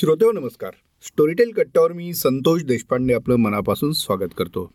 श्रोतेव नमस्कार. स्टोरीटेल कट्ट्यावर मी संतोष देशपांडे आपलं मनापासून स्वागत करतो.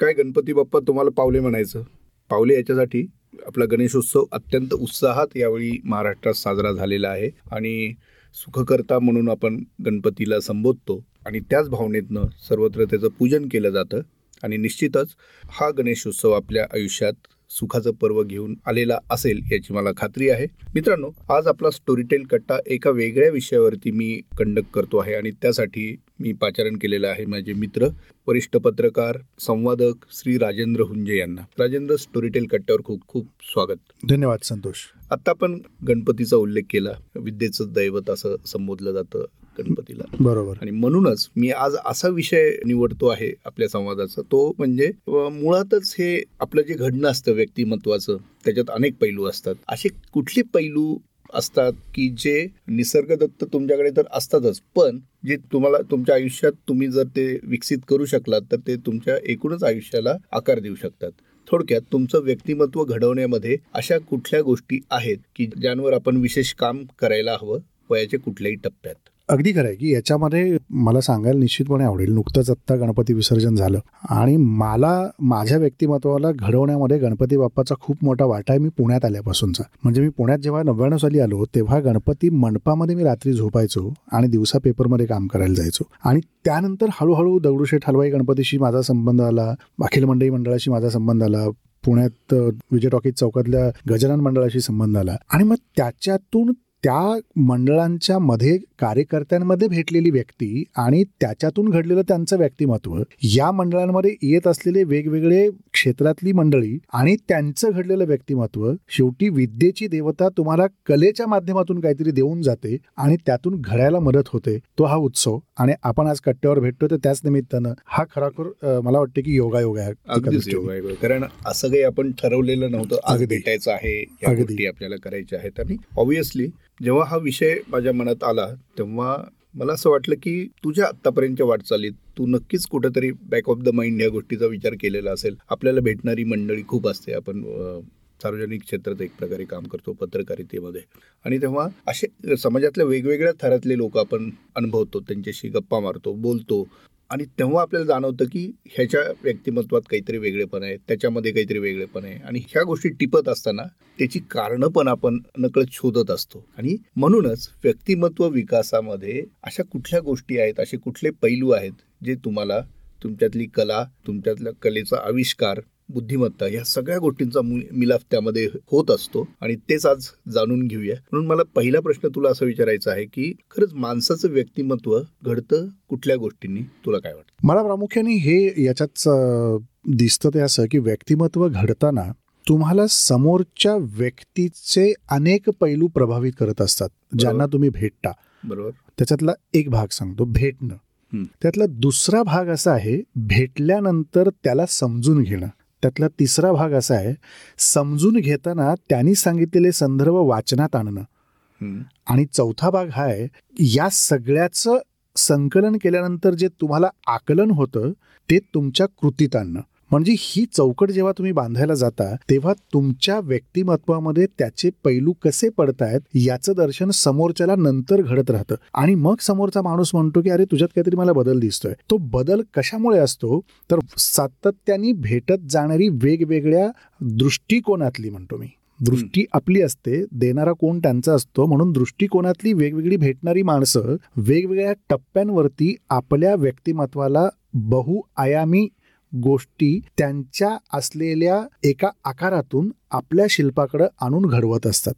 काय गणपती बाप्पा तुम्हाला पावले म्हणायचं? पावले याच्यासाठी आपला गणेशोत्सव अत्यंत उत्साहात यावेळी महाराष्ट्रात साजरा झालेला आहे आणि सुखकर्ता म्हणून आपण गणपतीला संबोधतो आणि त्याच भावनेतनं सर्वत्र त्याचं पूजन केलं जातं. आणि निश्चितच हा गणेशोत्सव आपल्या आयुष्यात सुखाचं पर्व घेऊन आलेला असेल याची मला खात्री आहे. मित्रांनो आज आपला स्टोरीटेल कट्टा एका वेगळ्या विषयावरती मी कंडक्ट करतो आहे आणि त्यासाठी मी पाचारण केलेलं आहे माझे मित्र वरिष्ठ पत्रकार संवादक श्री राजेंद्र हुंजे यांना. राजेंद्र स्टोरीटेल कट्ट्यावर खूप खूप स्वागत. धन्यवाद संतोष. आता आपण गणपतीचा उल्लेख केला. विद्येचं दैवत असं संबोधलं जातं गणपतीला. बरोबर. आणि म्हणूनच मी आज असा विषय निवडतो आहे आपल्या संवादाचा. तो म्हणजे मुळातच हे आपलं जे घडणं असतं व्यक्तिमत्वाचं त्याच्यात अनेक पैलू असतात. असे कुठले पैलू असतात की जे निसर्गदत्त तुमच्याकडे तर असतातच पण जे तुम्हाला तुमच्या आयुष्यात तुम्ही जर ते विकसित करू शकलात तर ते तुमच्या एकूणच आयुष्याला आकार देऊ शकतात. थोडक्यात तुमचं व्यक्तिमत्व घडवण्यामध्ये अशा कुठल्या गोष्टी आहेत की ज्यांवर आपण विशेष काम करायला हवं वयाच्या कुठल्याही टप्प्यात? अगदी खरं आहे की याच्यामध्ये मला सांगायला निश्चितपणे आवडेल. नुकतंच आत्ता गणपती विसर्जन झालं. आणि मला माझ्या व्यक्तिमत्वाला घडवण्यामध्ये गणपती बाप्पाचा खूप मोठा वाटा आहे मी पुण्यात आल्यापासूनचा. म्हणजे मी पुण्यात जेव्हा नव्याण्णव साली आलो तेव्हा गणपती मंडपामध्ये मी रात्री झोपायचो आणि दिवसा पेपरमध्ये काम करायला जायचो. आणि त्यानंतर हळूहळू दगडूशेठ हलवाई गणपतीशी माझा संबंध आला अखिल मंडळी मंडळाशी माझा संबंध आला पुण्यात विजय टॉकीज चौकातल्या गजानन मंडळाशी संबंध आला. आणि मग त्याच्यातून त्या मंडळांच्या मध्ये कार्यकर्त्यांमध्ये भेटलेली व्यक्ती आणि त्याच्यातून घडलेलं त्यांचं व्यक्तिमत्व या मंडळांमध्ये येत असलेले वेगवेगळे क्षेत्रातली मंडळी आणि त्यांचं घडलेलं व्यक्तिमत्व शेवटी विद्येची देवता तुम्हाला कलेच्या माध्यमातून काहीतरी देऊन जाते आणि त्यातून घडायला मदत होते. तो हा उत्सव आणि आपण आज कट्ट्यावर भेटतो तर त्याच निमित्तानं हा खराखर मला वाटतं की योगायोग आहे कारण असं काही आपण ठरवलेलं नव्हतं. आज भेटायचं आहे या गोष्टी आपल्याला करायच्या आहेत. आणि ऑब्विसली जेव्हा हा विषय माझ्या मनात आला तेव्हा मला असं वाटलं की तुझ्या आत्तापर्यंतच्या वाटचालीत तू नक्कीच कुठेतरी बॅक ऑफ द माइंड या गोष्टीचा विचार केलेला असेल. आपल्याला भेटणारी मंडळी खूप असते. आपण सार्वजनिक क्षेत्रात एक प्रकारे काम करतो पत्रकारितेमध्ये. आणि तेव्हा असे समाजातल्या वेगवेगळ्या थरातले लोक आपण अनुभवतो. त्यांच्याशी गप्पा मारतो बोलतो. आणि तेव्हा आपल्याला जाणवतं की ह्याच्या व्यक्तिमत्वात काहीतरी वेगळेपण आहे त्याच्यामध्ये काहीतरी वेगळेपण आहे आणि ह्या गोष्टी टिपत असताना त्याची कारणं पण आपण नकळत शोधत असतो. आणि म्हणूनच व्यक्तिमत्व विकासामध्ये अशा कुठल्या गोष्टी आहेत असे कुठले पैलू आहेत जे तुम्हाला तुमच्यातली कला तुमच्यातल्या कलेचा आविष्कार बुद्धिमत्ता या सगळ्या गोष्टींचा मिलाफ त्यामध्ये होत असतो आणि तेच आज जाणून घेऊया. म्हणून मला पहिला प्रश्न तुला असं विचारायचा आहे की खरंच माणसाचं व्यक्तिमत्व घडतं कुठल्या गोष्टींनी? तुला काय वाटतं? मला प्रामुख्याने हे याच्यात दिसतं ते असं की व्यक्तिमत्व घडताना तुम्हाला समोरच्या व्यक्तीचे अनेक पैलू प्रभावित करत असतात ज्यांना तुम्ही भेटता बरोबर. त्याच्यातला एक भाग सांगतो भेटणं. त्यातला दुसरा भाग असा आहे भेटल्यानंतर त्याला समजून घेणं. त्यातला तिसरा भाग असा आहे समजून घेताना त्यांनी सांगितलेले संदर्भ वाचनात आणणं. आणि चौथा भाग हा आहे या सगळ्याचं संकलन केल्यानंतर जे तुम्हाला आकलन होतं ते तुमच्या कृतीत आणणं. म्हणजे ही चौकट जेव्हा तुम्ही बांधायला जाता तेव्हा तुमच्या व्यक्तिमत्वामध्ये त्याचे पैलू कसे पडतायत याचं दर्शन समोरच्याला नंतर घडत राहतं. आणि मग समोरचा माणूस म्हणतो की अरे तुझ्यात काहीतरी मला बदल दिसतोय. तो बदल कशामुळे असतो? तर सातत्याने भेटत जाणारी वेगवेगळ्या दृष्टिकोनातली म्हणतो मी. दृष्टी आपली असते देणारा कोण त्यांचा असतो म्हणून दृष्टिकोनातली वेगवेगळी भेटणारी माणसं वेगवेगळ्या टप्प्यांवरती आपल्या व्यक्तिमत्वाला बहुआयामी गोष्टी त्यांच्या असलेल्या एका आकारातून आपल्या शिल्पाकडे आणून घडवत असतात.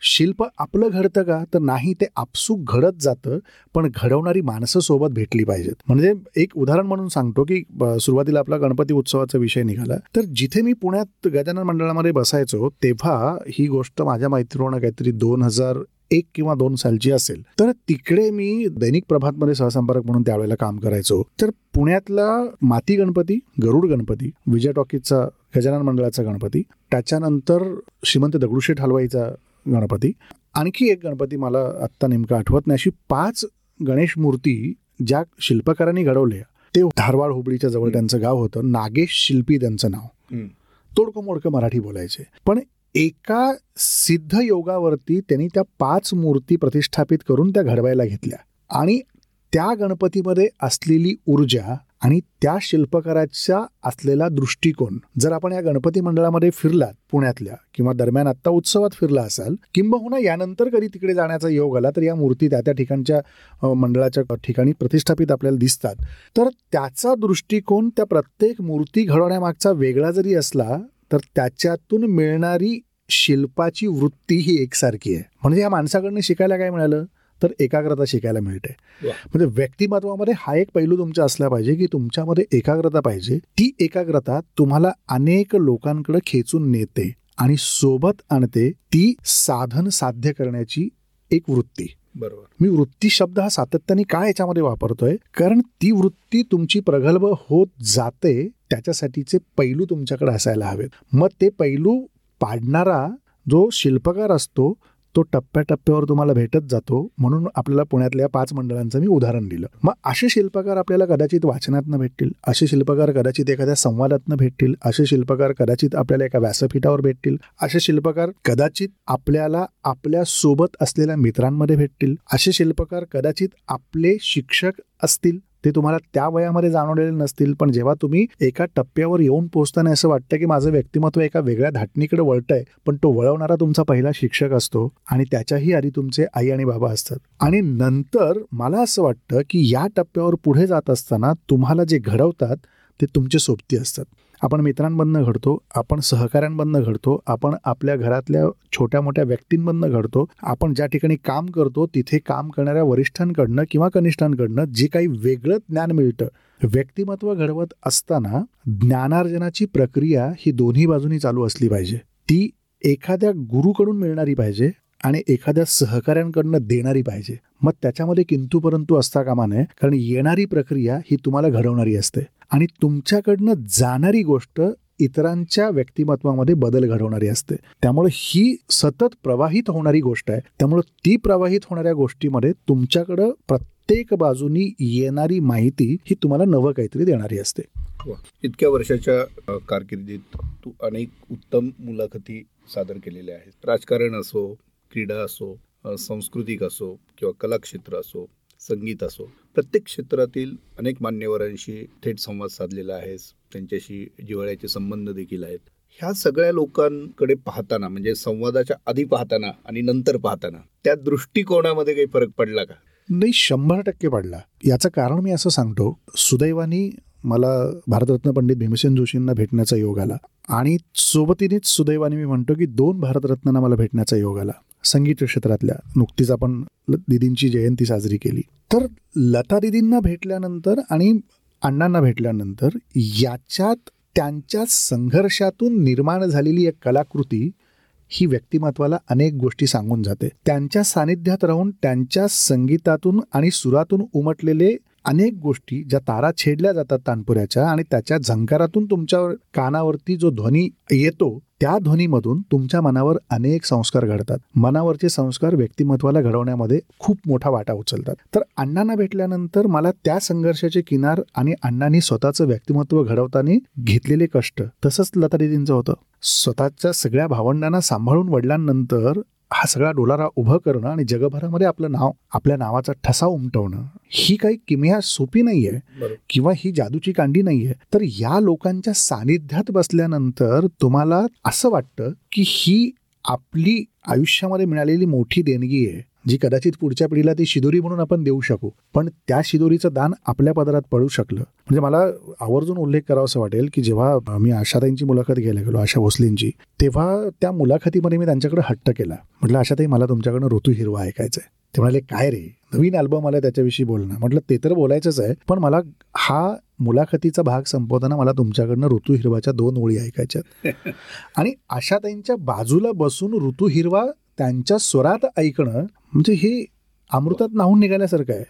शिल्प आपलं घडतं का? तर नाही ते आपसूक घडत जातं पण घडवणारी माणसं सोबत भेटली पाहिजेत. म्हणजे एक उदाहरण म्हणून सांगतो की सुरुवातीला आपला गणपती उत्सवाचा विषय निघाला. तर जिथे मी पुण्यात गजानन मंडळामध्ये बसायचो तेव्हा ही गोष्ट माझ्या मैत्रिणीनं काहीतरी दोन हजार एक किंवा दोन सालची असेल तर तिकडे मी दैनिक प्रभातमध्ये सहसंपर्क म्हणून त्यावेळेला काम करायचो. तर पुण्यातला माती गणपती गरुड गणपती विजय टॉकीजचा गजानन मंडळाचा गणपती त्याच्यानंतर श्रीमंत दगडूशेठ हलवाईचा गणपती आणखी एक गणपती मला आत्ता नेमका आठवत नाही. अशी पाच गणेश मूर्ती ज्या शिल्पकारांनी घडवल्या ते धारवाड हुबळीच्या जवळ त्यांचं गाव होतं. नागेश शिल्पी त्यांचं नाव. तोडकं मोडकं मराठी बोलायचे. पण एका सिद्ध योगावरती त्यांनी त्या पाच मूर्ती प्रतिष्ठापित करून त्या घडवायला घेतल्या. आणि त्या गणपतीमध्ये असलेली ऊर्जा आणि त्या शिल्पकाराच्या असलेला दृष्टिकोन जर आपण या गणपती मंडळामध्ये फिरलात पुण्यातल्या किंवा दरम्यान आत्ता उत्सवात फिरला असाल किंबहुना यानंतर कधी तिकडे जाण्याचा योग आला तर या मूर्ती त्या त्या ठिकाणच्या मंडळाच्या ठिकाणी प्रतिष्ठापित आपल्याला दिसतात. तर त्याचा दृष्टिकोन त्या प्रत्येक मूर्ती घडवण्यामागचा वेगळा जरी असला तर त्याच्यातून मिळणारी शिल्पाची वृत्ती ही एकसारखी आहे. म्हणजे या माणसाकडनं शिकायला काय मिळालं? तर एकाग्रता शिकायला मिळते. म्हणजे व्यक्तिमत्वामध्ये हा एक पैलू तुमचा असला पाहिजे की तुमच्यामध्ये एकाग्रता पाहिजे. ती एकाग्रता तुम्हाला अनेक लोकांकडे खेचून नेते आणि सोबत आणते ती साधन साध्य करण्याची एक वृत्ती. बरोबर. मी वृत्ती शब्द हा सातत्याने काय याच्यामध्ये वापरतोय? कारण ती वृत्ती तुमची प्रगल्भ होत जाते त्याच्यासाठीचे पैलू तुमच्याकडे असायला हवेत. मग ते पैलू पाडणारा जो शिल्पकार असतो तो टप्प्याटप्प्यावर तुम्हाला भेटत जातो म्हणून आपल्याला पुण्यातल्या पाच मंडळांचं मी उदाहरण दिलं. मग असे शिल्पकार आपल्याला कदाचित वाचनातनं भेटतील असे शिल्पकार कदाचित एखाद्या संवादातनं भेटतील असे शिल्पकार कदाचित आपल्याला एका व्यासपीठावर भेटतील असे शिल्पकार कदाचित आपल्याला आपल्यासोबत असलेल्या मित्रांमध्ये भेटतील असे शिल्पकार कदाचित आपले शिक्षक असतील ते तुम्हाला त्या वयामध्ये जाणवलेले नसतील पण जेव्हा तुम्ही एका टप्प्यावर येऊन पोहोचताना असं वाटतं की माझं व्यक्तिमत्व एका वेगळ्या धाटणीकडे वळतंय पण तो वळवणारा तुमचा पहिला शिक्षक असतो आणि त्याच्याही आधी तुमचे आई आणि बाबा असतात. आणि नंतर मला असं वाटतं की या टप्प्यावर पुढे जात असताना तुम्हाला जे घडवतात ते तुमचे सोबती असतात. आपण मित्रांमधनं घडतो आपण सहकाऱ्यांमधनं घडतो आपण आपल्या घरातल्या छोट्या मोठ्या व्यक्तींमधनं घडतो आपण ज्या ठिकाणी काम करतो तिथे काम करणाऱ्या वरिष्ठांकडनं किंवा कनिष्ठांकडनं जे काही वेगळं ज्ञान मिळतं व्यक्तिमत्व घडवत असताना ज्ञानार्जनाची प्रक्रिया ही दोन्ही बाजूनी चालू असली पाहिजे. ती एखाद्या गुरुकडून मिळणारी पाहिजे आणि एखाद्या सहकाऱ्यांकडनं देणारी पाहिजे. मग त्याच्यामध्ये किंतू परंतु असता कामा नये कारण येणारी प्रक्रिया ही तुम्हाला घडवणारी असते. आणि तुमच्याकडनं जाणारी गोष्ट इतरांच्या व्यक्तिमत्वामध्ये बदल घडवणारी असते. त्यामुळे ही सतत प्रवाहित होणारी गोष्ट आहे. त्यामुळे ती प्रवाहित होणाऱ्या गोष्टीमध्ये तुमच्याकडं प्रत्येक बाजूनी येणारी माहिती ही तुम्हाला नवं काहीतरी देणारी असते. इतक्या वर्षाच्या कारकिर्दीत तू अनेक उत्तम मुलाखती सादर केलेल्या आहेत. राजकारण असो क्रीडा असो सांस्कृतिक असो किंवा कलाक्षेत्र असो संगीत असो प्रत्येक क्षेत्रातील अनेक मान्यवरांशी थेट संवाद साधलेला आहेस त्यांच्याशी जिव्हाळ्याचे संबंध देखील आहेत. ह्या सगळ्या लोकांकडे पाहताना म्हणजे संवादाच्या आधी पाहताना आणि नंतर पाहताना त्या दृष्टिकोनामध्ये काही फरक पडला का? नाही शंभर टक्के पडला. याचं कारण मी असं सांगतो सुदैवानी मला भारतरत्न पंडित भीमसेन जोशींना भेटण्याचा योग आला आणि सोबतीनेच सुदैवाने मी म्हणतो की दोन भारतरत्नांना मला भेटण्याचा योग आला. संगीत क्षेत्रातल्या नुकतीच आपण दिदींची जयंती साजरी केली. तर लता दिदींना भेटल्यानंतर आणि अण्णांना भेटल्यानंतर याच्यात त्यांच्या संघर्षातून निर्माण झालेली एक कलाकृती ही व्यक्तिमत्वाला अनेक गोष्टी सांगून जाते. त्यांच्या सानिध्यात राहून त्यांच्या संगीतातून आणि सुरातून उमटलेले अनेक गोष्टी ज्या तारा छेडल्या जातात तानपुऱ्याच्या आणि त्याच्या झंकारातून तुमच्या कानावरती जो ध्वनी येतो त्या ध्वनीमधून तुमच्या मनावर अनेक संस्कार घडतात. मनावरचे संस्कार व्यक्तिमत्वाला घडवण्यामध्ये खूप मोठा वाटा उचलतात. तर अण्णांना भेटल्यानंतर मला त्या संघर्षाचे किनार आणि अण्णांनी स्वतःचं व्यक्तिमत्व घडवताना घेतलेले कष्ट तसंच लता दिदींचं होतं. स्वतःच्या सगळ्या भावंडांना सांभाळून वडिलांनंतर हा सगळा डोलारा उभं करणं आणि जगभरामध्ये आपलं नाव आपल्या नावाचा ठसा उमटवणं ही काही किमया सोपी नाहीये किंवा ही जादूची कांडी नाहीये. तर या लोकांच्या सानिध्यात बसल्यानंतर तुम्हाला असं वाटतं की ही आपली आयुष्यामध्ये मिळालेली मोठी देणगी आहे. जी कदाचित पुढच्या पिढीला ती शिदोरी म्हणून आपण देऊ शकू. पण त्या शिदोरीचं दान आपल्या पदरात पडू शकलं. म्हणजे मला आवर्जून उल्लेख करावा असं वाटेल की जेव्हा मी आशाताईंची मुलाखत घ्यायला गेलो आशा भोसलेंची तेव्हा त्या मुलाखतीमध्ये मी त्यांच्याकडे हट्ट केला. म्हटलं आशाताई मला तुमच्याकडनं ऋतू हिरवा ऐकायचं आहे ते म्हणाले काय रे? नवीन अल्बम आला त्याच्याविषयी बोलणं म्हटलं ते तर बोलायचंच आहे पण मला हा मुलाखतीचा भाग संपवताना मला तुमच्याकडनं ऋतू हिरवाच्या दोन ओळी ऐकायच्या आणि आशाताईंच्या बाजूला बसून ऋतू हिरवा त्यांच्या स्वरात ऐकणं म्हणजे हे अमृतात नाहून निघाल्यासारखं आहे.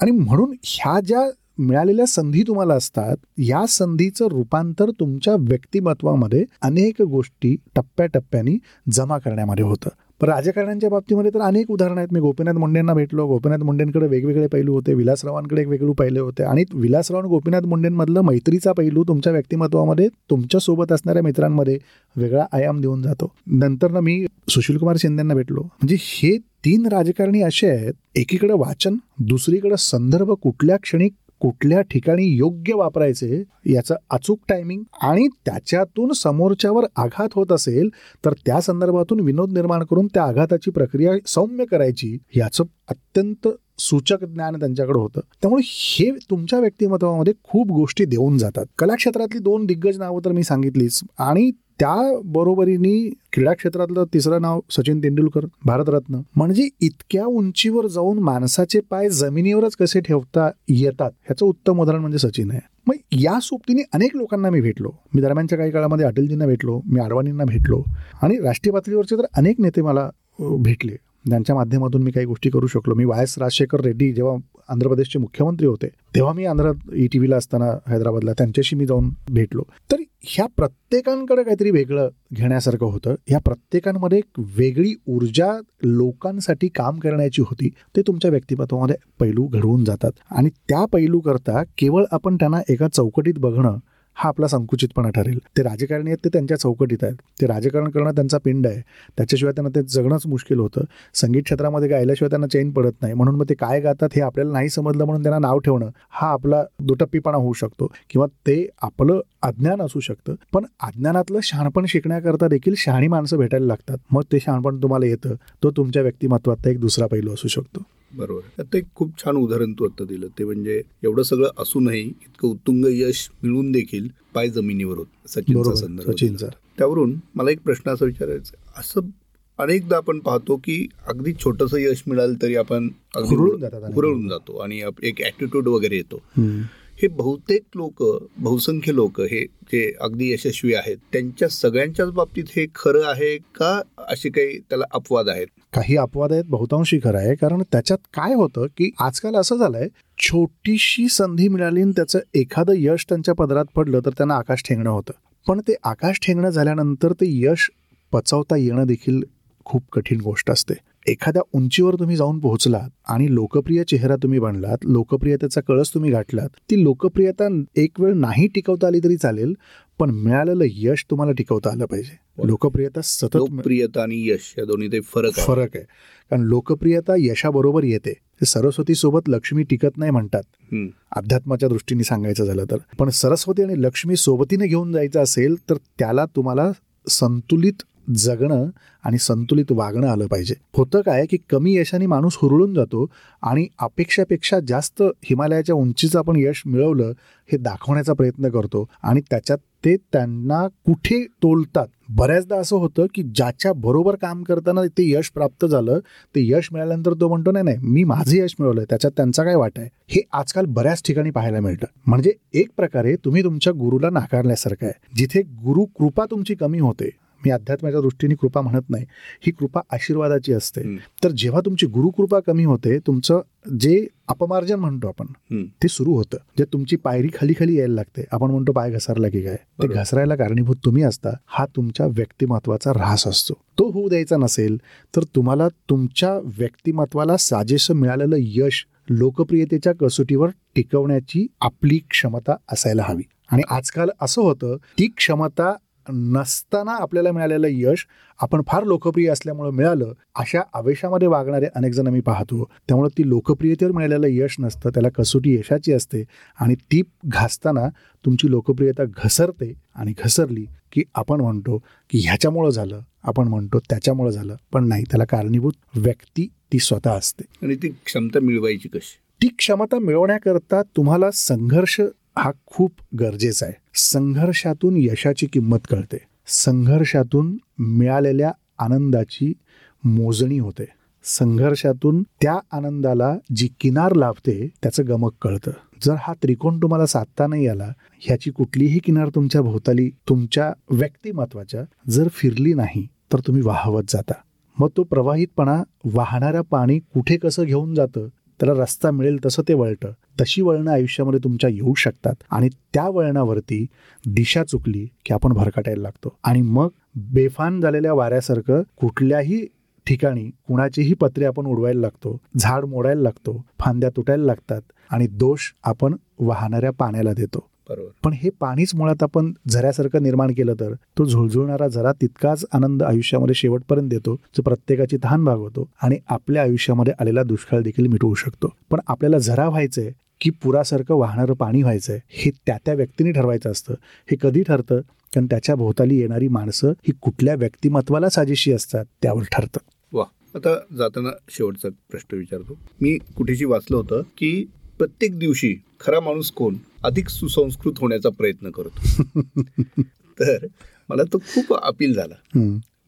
आणि म्हणून ह्या ज्या मिळालेल्या संधी तुम्हाला असतात या संधीचं रूपांतर तुमच्या व्यक्तिमत्वामध्ये अनेक गोष्टी टप्प्याटप्प्याने जमा करण्यामध्ये होतं. पण राजकारण्यांच्या बाबतीमध्ये तर अनेक उदाहरणं आहेत. मी गोपीनाथ मुंडेंना भेटलो. गोपीनाथ मुंडेंकडे वेगवेगळे पैलू होते. विलासरावांकडे एक वेगळं पैलू होते. आणि विलासराव आणि गोपीनाथ मुंडेंमधलं मैत्रीचा पैलू तुमच्या व्यक्तिमत्वामध्ये तुमच्यासोबत असणाऱ्या मित्रांमध्ये वेगळा आयाम देऊन जातो. नंतर ना मी सुशीलकुमार शिंदेंना भेटलो. म्हणजे हे तीन राजकारणी असे आहेत. एकीकडे वाचन दुसरीकडे संदर्भ कुठल्या क्षणी कुठल्या ठिकाणी योग्य वापरायचे याचं अचूक टायमिंग आणि त्याच्यातून समोरच्यावर आघात होत असेल तर त्या संदर्भातून विनोद निर्माण करून त्या आघाताची प्रक्रिया सौम्य करायची याचं अत्यंत सूचक ज्ञान त्यांच्याकडे होतं. त्यामुळे हे तुमच्या व्यक्तिमत्वामध्ये खूप गोष्टी देऊन जातात. कलाक्षेत्रातली दोन दिग्गज नावं तर मी सांगितलीच आणि त्या बरोबरीने क्रीडा क्षेत्रातलं तिसरं नाव सचिन तेंडुलकर भारतरत्न. म्हणजे इतक्या उंचीवर जाऊन माणसाचे पाय जमिनीवरच कसे ठेवता येतात ह्याचं उत्तम उदाहरण म्हणजे सचिन आहे. मग या सोबतीने अनेक लोकांना मी भेटलो. मी दरम्यानच्या काही काळामध्ये अटलजींना भेटलो मी आडवाणींना भेटलो आणि राष्ट्रीय पातळीवरचे तर अनेक नेते मला भेटले. ज्यांच्या माध्यमातून मी काही गोष्टी करू शकलो. मी वाय एस राजशेखर रेड्डी जेव्हा आंध्र प्रदेशचे मुख्यमंत्री होते तेव्हा मी आंध्र ई टी व्हीला असताना हैदराबादला त्यांच्याशी मी जाऊन भेटलो. तर ह्या प्रत्येकांकडे काहीतरी वेगळं घेण्यासारखं होतं. ह्या प्रत्येकांमध्ये एक वेगळी ऊर्जा लोकांसाठी काम करण्याची होती. ते तुमच्या व्यक्तिमत्वामध्ये पैलू घडवून जातात. आणि त्या पैलू करता केवळ आपण त्यांना एका चौकटीत बघणं हा आपला संकुचितपणा ठरेल. ते राजकारणी आहेत ते त्यांच्या चौकटीत आहेत. ते राजकारण करणं त्यांचा पिंड आहे. त्याच्याशिवाय त्यांना ते जगणंच मुश्किल होतं. संगीत क्षेत्रामध्ये गायल्याशिवाय त्यांना चैन पडत नाही. म्हणून मग ते काय गातात हे आपल्याला नाही समजलं म्हणून त्यांना नाव ठेवणं हा आपला दुटप्पीपणा होऊ शकतो. किंवा ते आपलं अज्ञान असू शकतं. पण अज्ञानातलं शहाणपण शिकण्याकरता देखील शहाणी माणसं भेटायला लागतात. मग ते शहाणपण तुम्हाला येतं. तो तुमच्या व्यक्तिमत्वाचा एक दुसरा पैलू असू शकतो. बरोबर. एक खूप छान उदाहरण तू आता दिलं. ते म्हणजे एवढं सगळं असूनही इतकं उत्तुंग यश मिळून देखील पाय जमिनीवर होत. सचिनचा संदर्भ त्यावरून मला एक प्रश्न असा विचारायचा असं अनेकदा आपण पाहतो की अगदी छोटस यश मिळालं तरी आपण हुरळून जातो आणि एक ऍटिट्यूड वगैरे येतो. हे बहुतेक लोक बहुसंख्य लोक हे जे अगदी यशस्वी आहेत त्यांच्या सगळ्यांच्याच बाबतीत हे खरं आहे का असे काही त्याला अपवाद आहेत? काही अपवाद आहेत बहुतांशी खरं आहे. कारण त्याच्यात काय होतं की आजकाल असं झालंय छोटीशी संधी मिळाली आणि त्याचं एखादं यश त्यांच्या पदरात पडलं तर त्यांना आकाश ठेंगणं होतं. पण ते आकाश ठेंगणं झाल्यानंतर ते यश पचवता येणं देखील खूप कठीण गोष्ट असते. एखाद्या उंचीवर तुम्ही जाऊन पोहोचलात आणि लोकप्रिय चेहरा तुम्ही बनलात लोकप्रियतेचा कळस तुम्ही गाठलात ती लोकप्रियता एक वेळ नाही टिकवता आली तरी चालेल पण मिळालेलं यश तुम्हाला टिकवता आलं पाहिजे. लोकप्रियता सतत लोकप्रियता आणि यश या दोन्ही ते फरक फरक आहे. कारण लोकप्रियता यशाबरोबर येते. सरस्वती सोबत लक्ष्मी टिकत नाही म्हणतात. अध्यात्माच्या दृष्टीने सांगायचं झालं तर. पण सरस्वती आणि लक्ष्मी सोबतीने घेऊन जायचं असेल तर त्याला तुम्हाला संतुलित जगणं आणि संतुलित वागणं आलं पाहिजे. होतं काय की कमी यशाने माणूस हुरळून जातो आणि अपेक्षापेक्षा जास्त हिमालयाच्या उंचीचं आपण यश मिळवलं हे दाखवण्याचा प्रयत्न करतो आणि त्याच्यात ते त्यांना कुठे तोलतात? बऱ्याचदा असं होतं की ज्याच्या बरोबर काम करताना ते यश प्राप्त झालं ते यश मिळाल्यानंतर तो म्हणतो नाही नाही मी माझं यश मिळवलंय त्याच्यात त्यांचा काय वाट आहे? हे आजकाल बऱ्याच ठिकाणी पाहायला मिळतं. म्हणजे एक प्रकारे तुम्ही तुमच्या गुरुला नाकारल्यासारखं आहे. जिथे गुरु कृपा तुमची कमी होते मी अध्यात्माच्या दृष्टीने कृपा म्हणत नाही ही कृपा आशीर्वादाची असते. तर जेव्हा तुमची गुरुकृपा कमी होते तुमचं जे अपमार्जन म्हणतो आपण ते सुरू होतं. जे तुमची पायरी खाली खाली यायला लागते. आपण म्हणतो पाय घसरला की काय? ते घसरायला कारणीभूत तुम्ही असता हा तुमच्या व्यक्तिमत्वाचा ऱ्हास असतो. तो होऊ द्यायचा नसेल तर तुम्हाला तुमच्या व्यक्तिमत्वाला साजेसं मिळालेलं यश लोकप्रियतेच्या कसोटीवर टिकवण्याची आपली क्षमता असायला हवी. आणि आजकाल असं होतं ती क्षमता नसताना आपल्याला मिळालेलं यश आपण फार लोकप्रिय असल्यामुळे मिळालं अशा आवेशामध्ये वागणारे अनेक जण मी पाहतो. त्यामुळे ती लोकप्रियतेवर मिळालेलं यश नसतं त्याला कसोटी यशाची असते आणि ती घासताना तुमची लोकप्रियता घसरते आणि घसरली की आपण म्हणतो की ह्याच्यामुळं झालं आपण म्हणतो त्याच्यामुळं झालं पण नाही त्याला कारणीभूत व्यक्ती ती स्वतः असते. आणि ती क्षमता मिळवायची कशी? ती क्षमता मिळवण्याकरता तुम्हाला संघर्ष हा खूप गरजेचा आहे. संघर्षातून यशाची किंमत कळते. संघर्षातून मिळालेल्या आनंदाची मोजणी होते. संघर्षातून त्या आनंदाला जी किनार लाभते त्याचं गमक कळतं. जर हा त्रिकोण तुम्हाला साधता नाही आला ह्याची कुठलीही किनार तुमच्या भोवताली तुमच्या व्यक्तिमत्वाच्या जर फिरली नाही तर तुम्ही वाहवत जाता. मग तो प्रवाहितपणा वाहणाऱ्या पाणी कुठे कसं घेऊन जातं त्याला रस्ता मिळेल तसं ते वळतं. तशी वळणं आयुष्यामध्ये तुमच्या येऊ शकतात. आणि त्या वळणावरती दिशा चुकली की आपण भरकटायला लागतो. आणि मग बेफान झालेल्या वाऱ्यासारखं कुठल्याही ठिकाणी कुणाचीही पत्रे आपण उडवायला लागतो. झाड मोडायला लागतो. फांद्या तुटायला लागतात. आणि दोष आपण वाहणाऱ्या पाण्याला देतो. बरोबर. पण हे पाणीच मुळात आपण झऱ्यासारखं निर्माण केलं तर तो झुळझुळणारा झरा तितकाच आनंद आयुष्यामध्ये शेवटपर्यंत देतो जो प्रत्येकाची तहान भागवतो आणि आपल्या आयुष्यामध्ये आलेला दुष्काळ देखील मिटवू शकतो. पण आपल्याला झरा व्हायचंय की पुरासारखं वाहणारं पाणी व्हायचंय हे त्या त्या व्यक्तीने ठरवायचं असतं. हे कधी ठरतं? कारण त्याच्या भोवताली येणारी माणसं ही कुठल्या व्यक्तिमत्वाला साजेशी असतात त्यावर ठरतं. वा आता जाताना शेवटचा प्रश्न विचारतो. मी कुठेशी वाचलं होतं की प्रत्येक दिवशी खरा माणूस कोण? अधिक सुसंस्कृत होण्याचा प्रयत्न करतो. तर मला तो खूप अपील झाला.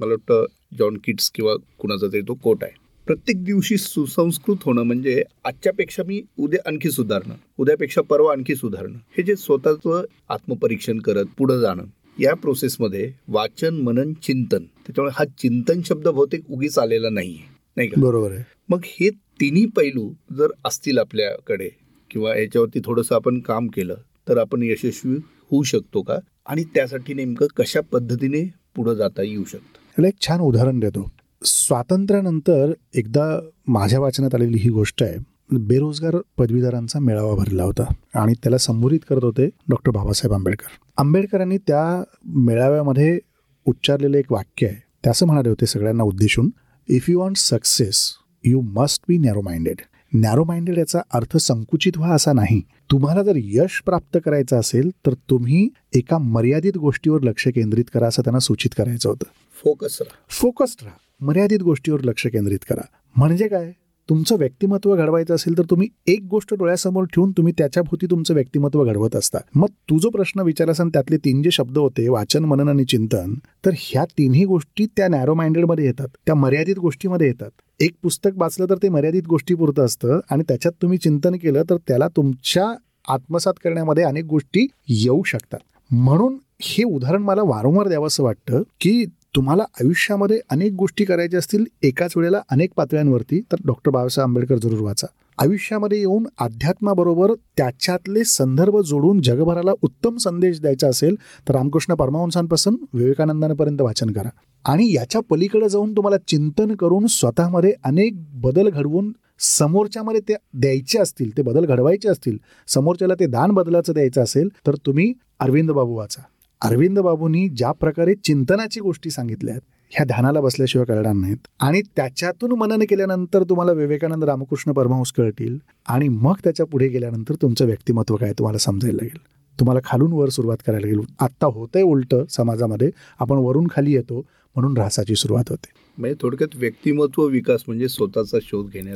मला वाटतं जॉन किट्स किंवा कुणाचा तरी तो कोट आहे. प्रत्येक दिवशी सुसंस्कृत होणं म्हणजे आजच्यापेक्षा मी उद्या आणखी सुधारणं. उद्यापेक्षा परवा आणखी सुधारणं. हे जे स्वतःचं आत्मपरीक्षण करत पुढे जाणं या प्रोसेसमध्ये वाचन मनन चिंतन त्याच्यामुळे हा चिंतन शब्द बहुतेक उगीच आलेला नाहीये. नाही का? बरोबर आहे. मग हे तिन्ही पैलू जर असतील आपल्याकडे किंवा याच्यावरती थोडंसं आपण काम केलं तर आपण यशस्वी होऊ शकतो का? आणि त्यासाठी नेमकं कशा पद्धतीने पुढे जाता येऊ शकतं? याला एक छान उदाहरण देतो. स्वातंत्र्यानंतर एकदा माझ्या वाचनात आलेली ही गोष्ट आहे. बेरोजगार पदवीधरांचा मेळावा भरला होता आणि त्याला संबोधित करत होते डॉक्टर बाबासाहेब आंबेडकर. आंबेडकरांनी त्या मेळाव्यामध्ये उच्चारलेलं एक वाक्य आहे. त्याचं असं म्हणाले होते सगळ्यांना उद्देशून if you want success you must be narrow minded narrow minded याचा अर्थ संकुचित व्हा असा नाही. तुम्हाला जर यश प्राप्त करायचं असेल तर तुम्ही एका मर्यादित गोष्टीवर लक्ष केंद्रित करा असं त्यांना सूचित करायचं होतं. फोकस राहा. फोकस्ड राहा. मर्यादित गोष्टीवर लक्ष केंद्रित करा. म्हणजे काय? तुमचं व्यक्तिमत्व घडवायचं असेल तर तुम्ही एक गोष्ट डोळ्यासमोर ठेवून तुम्ही त्याच्याभोवती तुमचं व्यक्तिमत्व घडवत असता. मग तू जो प्रश्न विचारलास आणि त्यातले तीन जे शब्द होते वाचन मनन आणि चिंतन तर ह्या तिन्ही गोष्टी त्या नॅरो माइंडेडमध्ये येतात. त्या मर्यादित गोष्टीमध्ये येतात. एक पुस्तक वाचलं तर ते मर्यादित गोष्टीपुरतं असतं आणि त्याच्यात तुम्ही चिंतन केलं तर त्याला तुमच्या आत्मसात करण्यामध्ये अनेक गोष्टी येऊ शकतात. म्हणून हे उदाहरण मला वारंवार द्यावं असं वाटतं की तुम्हाला आयुष्यामध्ये अनेक गोष्टी करायच्या असतील एकाच वेळेला अनेक पातळ्यांवरती तर डॉक्टर बाबासाहेब आंबेडकर जरूर वाचा. आयुष्यामध्ये येऊन अध्यात्माबरोबर त्याच्यातले संदर्भ जोडून जगभराला उत्तम संदेश द्यायचा असेल तर रामकृष्ण परमहंसांपासून विवेकानंदांपर्यंत वाचन करा. आणि याच्या पलीकडे जाऊन तुम्हाला चिंतन करून स्वतःमध्ये अनेक बदल घडवून समोरच्यामध्ये ते द्यायचे असतील ते बदल घडवायचे असतील समोरच्याला ते दान बदलाचं द्यायचं असेल तर तुम्ही अरविंद बाबू वाचा. अरविंद बाबूंनी ज्या प्रकारे चिंतनाची गोष्टी सांगितल्या आहेत ह्या ध्यानाला बसल्याशिवाय कळणार नाहीत. आणि त्याच्यातून मनन केल्यानंतर तुम्हाला विवेकानंद रामकृष्ण परमहंस कळतील आणि मग त्याच्या पुढे गेल्यानंतर तुमचं व्यक्तिमत्व काय तुम्हाला समजायला लागेल. तुम्हाला खालून वर सुरुवात करायला लागेल. आत्ता होतंय उलटं समाजामध्ये आपण वरून खाली येतो म्हणून ऱ्हासाची सुरुवात होते. म्हणजे थोडक्यात व्यक्तिमत्व विकास म्हणजे स्वतःचा शोध आहे.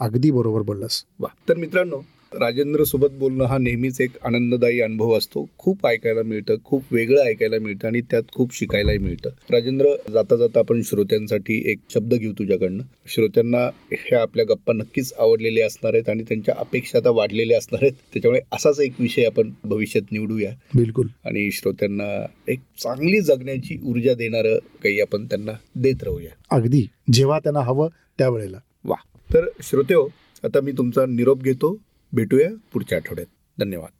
अगदी बरोबर बोललास. वा. तर मित्रांनो राजेंद्र सोबत बोलणं हा नेहमीच एक आनंददायी अनुभव असतो. खूप ऐकायला मिळतं खूप वेगळं ऐकायला मिळतं आणि त्यात खूप शिकायलाही मिळतं. राजेंद्र जाता जाता आपण श्रोत्यांसाठी एक शब्द घेऊ तुझ्याकडनं. श्रोत्यांना ह्या आपल्या गप्पा नक्कीच आवडलेल्या असणार आहेत आणि त्यांच्या अपेक्षा आता वाढलेल्या असणार आहेत. त्याच्यामुळे असाच एक विषय आपण भविष्यात निवडूया. बिलकुल. आणि श्रोत्यांना एक चांगली जगण्याची ऊर्जा देणारं काही आपण त्यांना देत राहूया. अगदी. जेव्हा त्यांना हवं त्यावेळेला. वा. तर श्रोते हो आता मी तुमचा निरोप घेतो. भेटूया पुढच्या आठवड्यात. धन्यवाद.